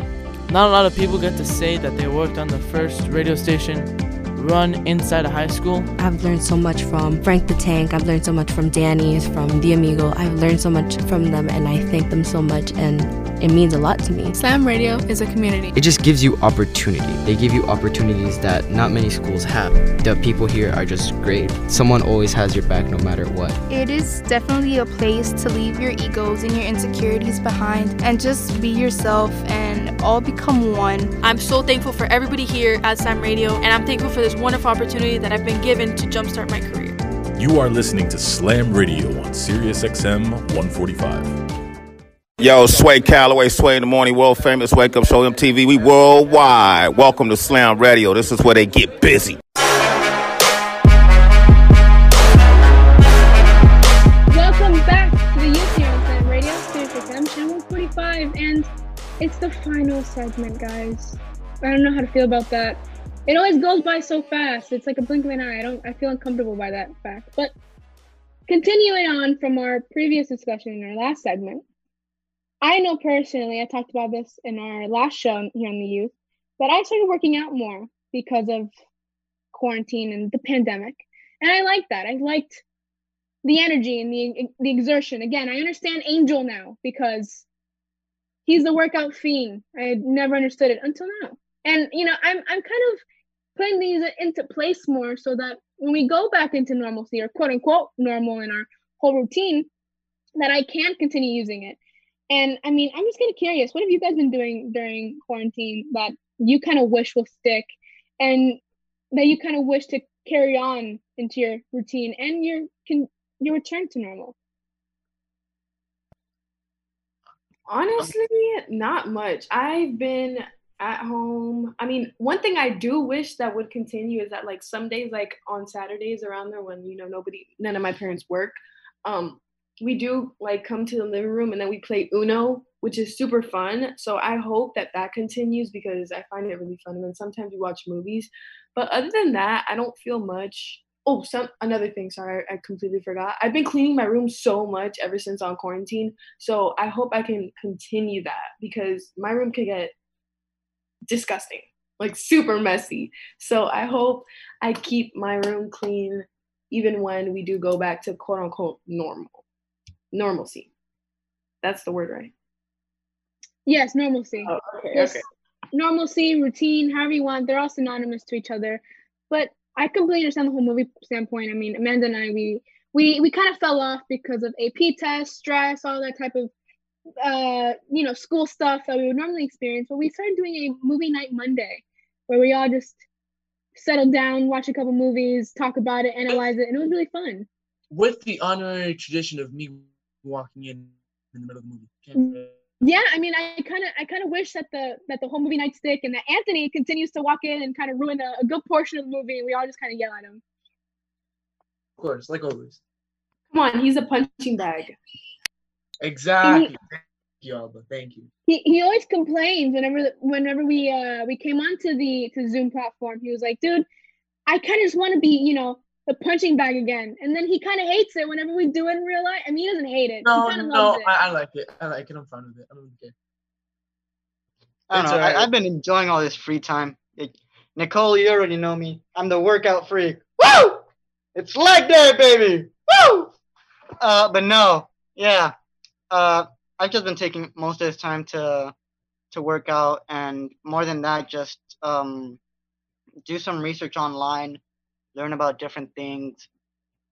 Not a lot of people get to say that they worked on the first radio station run inside a high school. I've learned so much from Frank the Tank. I've learned so much from Danny's, from The Amigo. I've learned so much from them, and I thank them so much, and it means a lot to me. Slam Radio is a community. It just gives you opportunity. They give you opportunities that not many schools have. The people here are just great. Someone always has your back no matter what. It is definitely a place to leave your egos and your insecurities behind and just be yourself and all become one. I'm so thankful for everybody here at Slam Radio, and I'm thankful for this wonderful opportunity that I've been given to jumpstart my career. You are listening to Slam Radio on SiriusXM 145. Yo, Sway Calloway, Sway in the Morning, world famous Wake Up Show MTV. We worldwide. Welcome to Slam Radio. This is where they get busy. Welcome back to the Youth here on Slam Radio, SiriusXM channel 145, and it's the final segment, guys. I don't know how to feel about that. It always goes by so fast. It's like a blink of an eye. I don't. I feel uncomfortable by that fact. But continuing on from our previous discussion in our last segment, I know personally. I talked about this in our last show here on the youth that I started working out more because of quarantine and the pandemic, and I like that. I liked the energy and the the exertion. Again, I understand Angel now because he's the workout fiend. I never understood it until now. And you know, I'm I'm kind of putting these into place more so that when we go back into normalcy or quote unquote normal in our whole routine, that I can continue using it. And I mean, I'm just kind of curious, what have you guys been doing during quarantine that you kind of wish will stick and that you kind of wish to carry on into your routine and your can your return to normal? Honestly, not much. I've been at home. I mean, one thing I do wish that would continue is that like some days, like on Saturdays around there when you know nobody, none of my parents work, um, we do like come to the living room and then we play Uno, which is super fun. So I hope that that continues because I find it really fun. And then sometimes we watch movies, but other than that, I don't feel much oh, some another thing. Sorry, I completely forgot. I've been cleaning my room so much ever since on quarantine. So I hope I can continue that because my room could get disgusting, like super messy. So I hope I keep my room clean even when we do go back to quote unquote normal, normalcy. That's the word, right? Yes, normalcy. Oh, okay, Yes, okay. Normalcy, routine, however you want, they're all synonymous to each other. But I completely understand the whole movie standpoint. I mean, Amanda and I, we we we kind of fell off because of AP tests, stress, all that type of uh, you know, school stuff that we would normally experience. But we started doing a movie night Monday where we all just settled down, watch a couple movies, talk about it, analyze it, and it was really fun. With the honorary tradition of me walking in in the middle of the movie. Yeah, I mean, I kind of, I kind of wish that the that the whole movie night stick and that Anthony continues to walk in and kind of ruin a, a good portion of the movie, and we all just kind of yell at him. Of course, like always. Come on, he's a punching bag. Exactly. Thank you, Alba. Thank you. He he always complains whenever whenever we uh we came onto the to Zoom platform. He was like, dude, I kind of just want to be, you know, the punching bag again. And then he kind of hates it whenever we do it in real life. I mean, he doesn't hate it. No, he no, loves it. I, I like it. I like it. I'm fine with it. I don't care. I don't It's know. alright. I, I've been enjoying all this free time. Like, Nicole, you already know me. I'm the workout freak. Woo! It's leg day, baby. Woo! Uh, but no, yeah. Uh, I've just been taking most of this time to to work out, and more than that, just um, do some research online, learn about different things.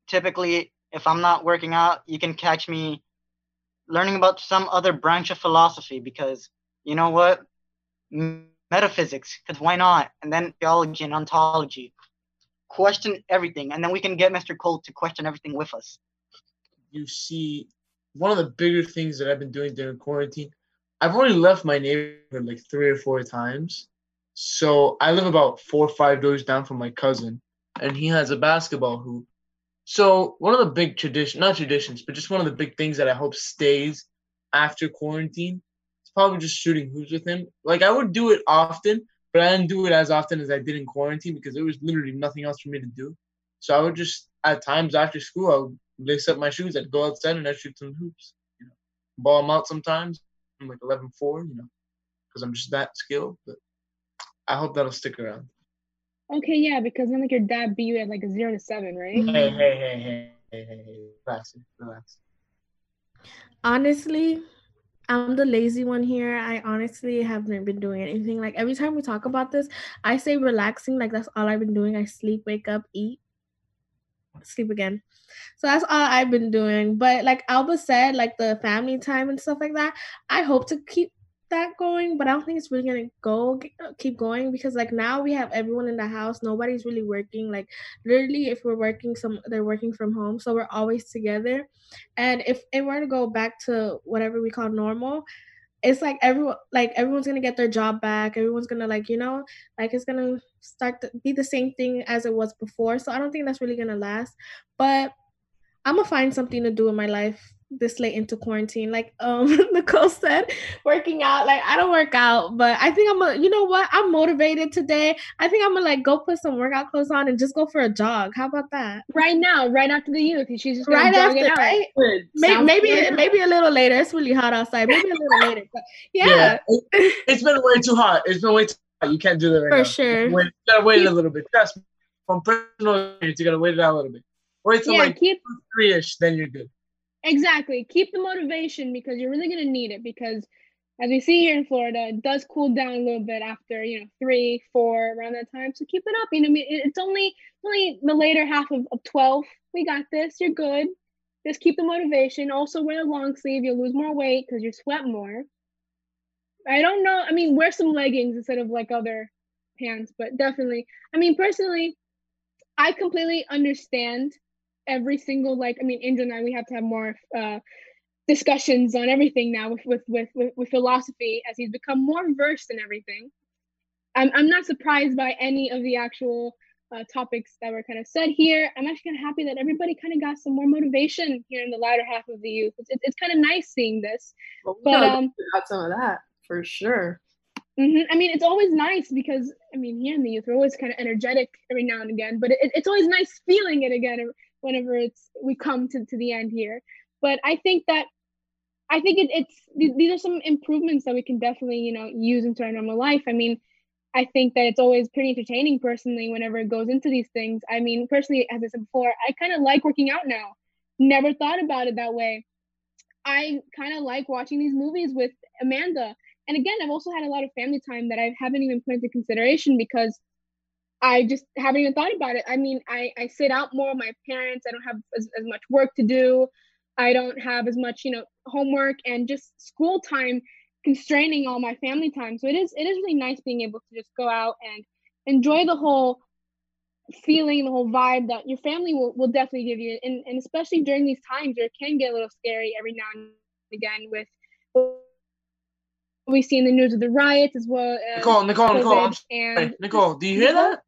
Typically, if I'm not working out, you can catch me learning about some other branch of philosophy because you know what? Metaphysics, because why not? And then theology and ontology. Question everything, and then we can get Mr. Cole to question everything with us. You see, one of the bigger things that I've been doing during quarantine, I've already left my neighborhood like three or four times. So I live about four or five doors down from my cousin, and he has a basketball hoop. So one of the big tradition, not traditions, but just one of the big things that I hope stays after quarantine is probably just shooting hoops with him. Like I would do it often, but I didn't do it as often as I did in quarantine because there was literally nothing else for me to do. So I would just at times after school I would lace up my shoes, I'd go outside and I'd shoot some hoops. You know, ball them out sometimes. I'm like 11-4, you know, because I'm just that skilled. But I hope that'll stick around. Okay, yeah, because then like your dad beat you at like a zero to seven, right? Hey, hey, hey, hey, hey, hey, hey, relax, relax. Honestly, I'm the lazy one here. I honestly haven't been doing anything. Like every time we talk about this, I say relaxing. Like that's all I've been doing. I sleep, wake up, eat, sleep again. So that's all I've been doing. But like Alba said, like the family time and stuff like that, I hope to keep that going. But I don't think it's really gonna go keep going because like now we have everyone in the house. Nobody's really working. Like literally, if we're working, some they're working from home, so we're always together. And if it were to go back to whatever we call normal, it's like everyone like everyone's gonna get their job back everyone's gonna like you know like it's gonna start to be the same thing as it was before so i don't think that's really gonna last but i'm gonna find something to do in my life this late into quarantine like um nicole said working out like i don't work out but i think i'm gonna you know what i'm motivated today i think i'm gonna like go put some workout clothes on and just go for a jog how about that Right now, right after the youth, she's just gonna right jog it after out. right Good. May- Sounds maybe good. maybe a little later it's really hot outside maybe a little later but yeah, it, has been way too hot. It's been way too hot. You can't do that right For now. sure. Wait, you gotta wait a little bit. Trust me. From personal experience, you gotta wait it out a little bit. Wait till Yeah, like keep three ish, then you're good. Exactly keep the motivation because you're really gonna need it because as we see here in Florida, it does cool down a little bit after you know three, four around that time. So keep it up. You know, I mean, it's only only the later half of, of twelve. We got this. You're good. Just keep the motivation. Also wear a long sleeve. You'll lose more weight because you sweat more. I don't know. I mean, wear some leggings instead of like other pants, but definitely. I mean, personally, I completely understand every single like. I mean, Angel and I, we have to have more uh, discussions on everything now with with with with, with philosophy as he's become more versed in everything. I'm I'm not surprised by any of the actual uh, topics that were kind of said here. I'm actually kind of happy that everybody kind of got some more motivation here in the latter half of the youth. It's it's, it's kind of nice seeing this. Well, we But um, got some of that for sure. hmm I mean, it's always nice because I mean, here in the youth, we're always kind of energetic every now and again, but it, it's always nice feeling it again whenever it's we come to, to the end here. But I think that I think it, it's these are some improvements that we can definitely you know use into our normal life. I mean, I think that it's always pretty entertaining personally whenever it goes into these things. I mean, personally, as I said before, I kind of like working out now. Never thought about it that way. I kind of like watching these movies with Amanda. And again, I've also had a lot of family time that I haven't even put into consideration because I just haven't even thought about it. I mean, I, I sit out more with my parents. I don't have as, as much work to do. I don't have as much, you know, homework and just school time constraining all my family time. So it is it is really nice being able to just go out and enjoy the whole feeling, the whole vibe that your family will, will definitely give you. And and especially during these times where it can get a little scary every now and again with we see in the news of the riots as well. As Nicole, Nicole, Nicole, COVID sorry. and Nicole, do you hear that?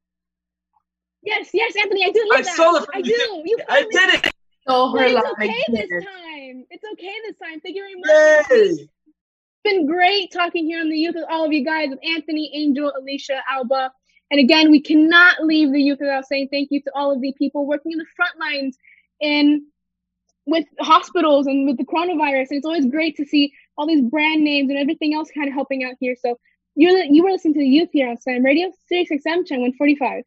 Yes, yes, Anthony, I do hear I that. saw the- I do. You I promised. did it. So her it's life. okay this time. It's okay this time. Thank you very much. It's been great talking here on the youth with all of you guys, with Anthony, Angel, Alicia, Alba. And again, we cannot leave the youth without saying thank you to all of the people working in the front lines in with hospitals and with the coronavirus. And it's always great to see all these brand names and everything else kind of helping out here. So you're you were listening to the youth here on Slam Radio, Sirius XM, channel 145.